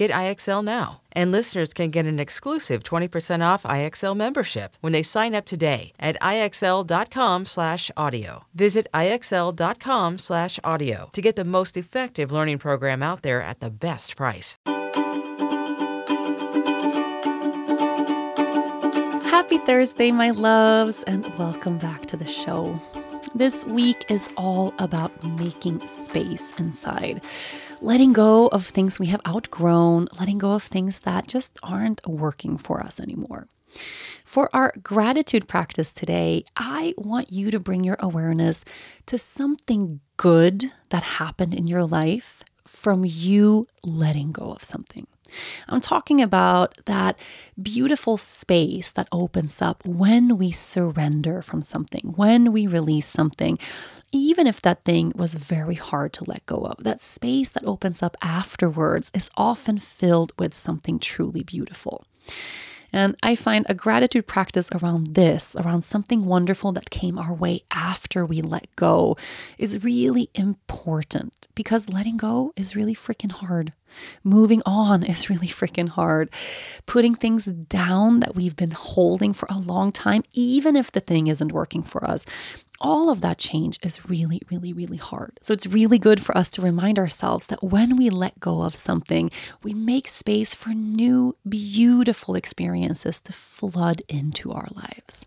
Get IXL now. And listeners can get an exclusive 20% off IXL membership when they sign up today at IXL.com/audio. Visit IXL.com/audio to get the most effective learning program out there at the best price. Happy Thursday, my loves, and welcome back to the show. This week is all about making space inside, letting go of things we have outgrown, letting go of things that just aren't working for us anymore. For our gratitude practice today, I want you to bring your awareness to something good that happened in your life from you letting go of something. I'm talking about that beautiful space that opens up when we surrender from something, when we release something, even if that thing was very hard to let go of. That space that opens up afterwards is often filled with something truly beautiful. And I find a gratitude practice around this, around something wonderful that came our way after we let go, is really important because letting go is really freaking hard. Moving on is really freaking hard. Putting things down that we've been holding for a long time, even if the thing isn't working for us, all of that change is really, really, really hard. So it's really good for us to remind ourselves that when we let go of something, we make space for new, beautiful experiences to flood into our lives.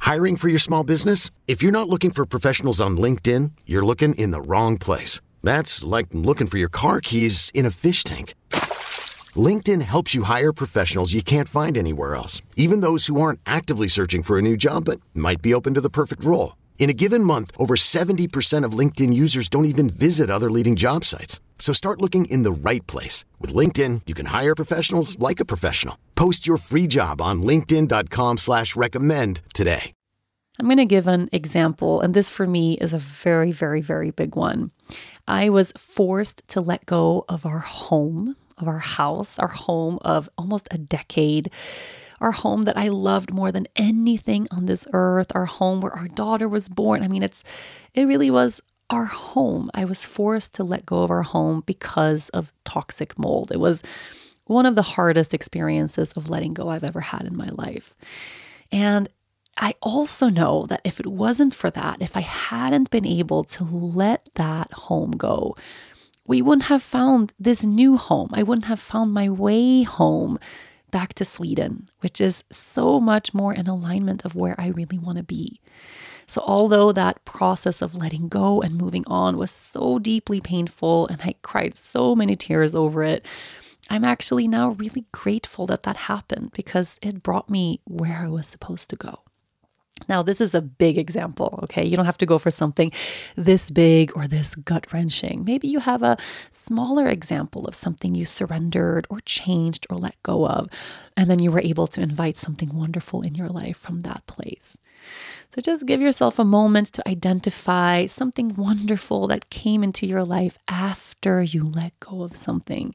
Hiring for your small business? If you're not looking for professionals on LinkedIn, you're looking in the wrong place. That's like looking for your car keys in a fish tank. LinkedIn helps you hire professionals you can't find anywhere else, even those who aren't actively searching for a new job but might be open to the perfect role. In a given month, over 70% of LinkedIn users don't even visit other leading job sites. So start looking in the right place. With LinkedIn, you can hire professionals like a professional. Post your free job on linkedin.com slash recommend today. I'm going to give an example, and this for me is a very, very, very big one. I was forced to let go of our home of our house, our home of almost a decade, our home that I loved more than anything on this earth, our home where our daughter was born. I mean, it's it really was our home. I was forced to let go of our home because of toxic mold. It was one of the hardest experiences of letting go I've ever had in my life. And I also know that if it wasn't for that, if I hadn't been able to let that home go, we wouldn't have found this new home. I wouldn't have found my way home back to Sweden, which is so much more in alignment of where I really want to be. So, although that process of letting go and moving on was so deeply painful and I cried so many tears over it, I'm actually now really grateful that that happened because it brought me where I was supposed to go. Now, this is a big example, okay? You don't have to go for something this big or this gut wrenching. Maybe you have a smaller example of something you surrendered or changed or let go of, and then you were able to invite something wonderful in your life from that place. So just give yourself a moment to identify something wonderful that came into your life after you let go of something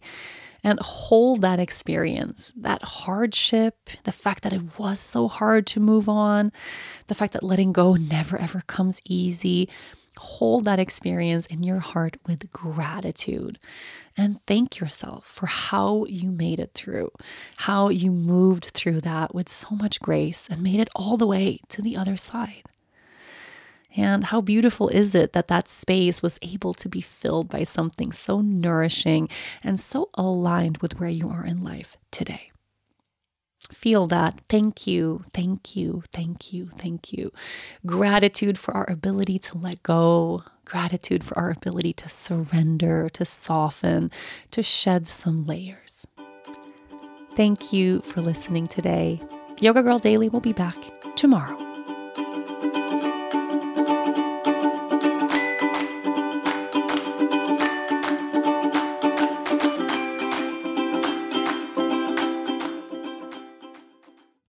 and hold that experience, that hardship, the fact that it was so hard to move on, the fact that letting go never ever comes easy. Hold that experience in your heart with gratitude and thank yourself for how you made it through, how you moved through that with so much grace and made it all the way to the other side. And how beautiful is it that that space was able to be filled by something so nourishing and so aligned with where you are in life today? feel that. Thank you, thank you, thank you, thank you. Gratitude for our ability to let go, gratitude for our ability to surrender, to soften, to shed some layers. Thank you for listening today. Yoga Girl Daily will be back tomorrow.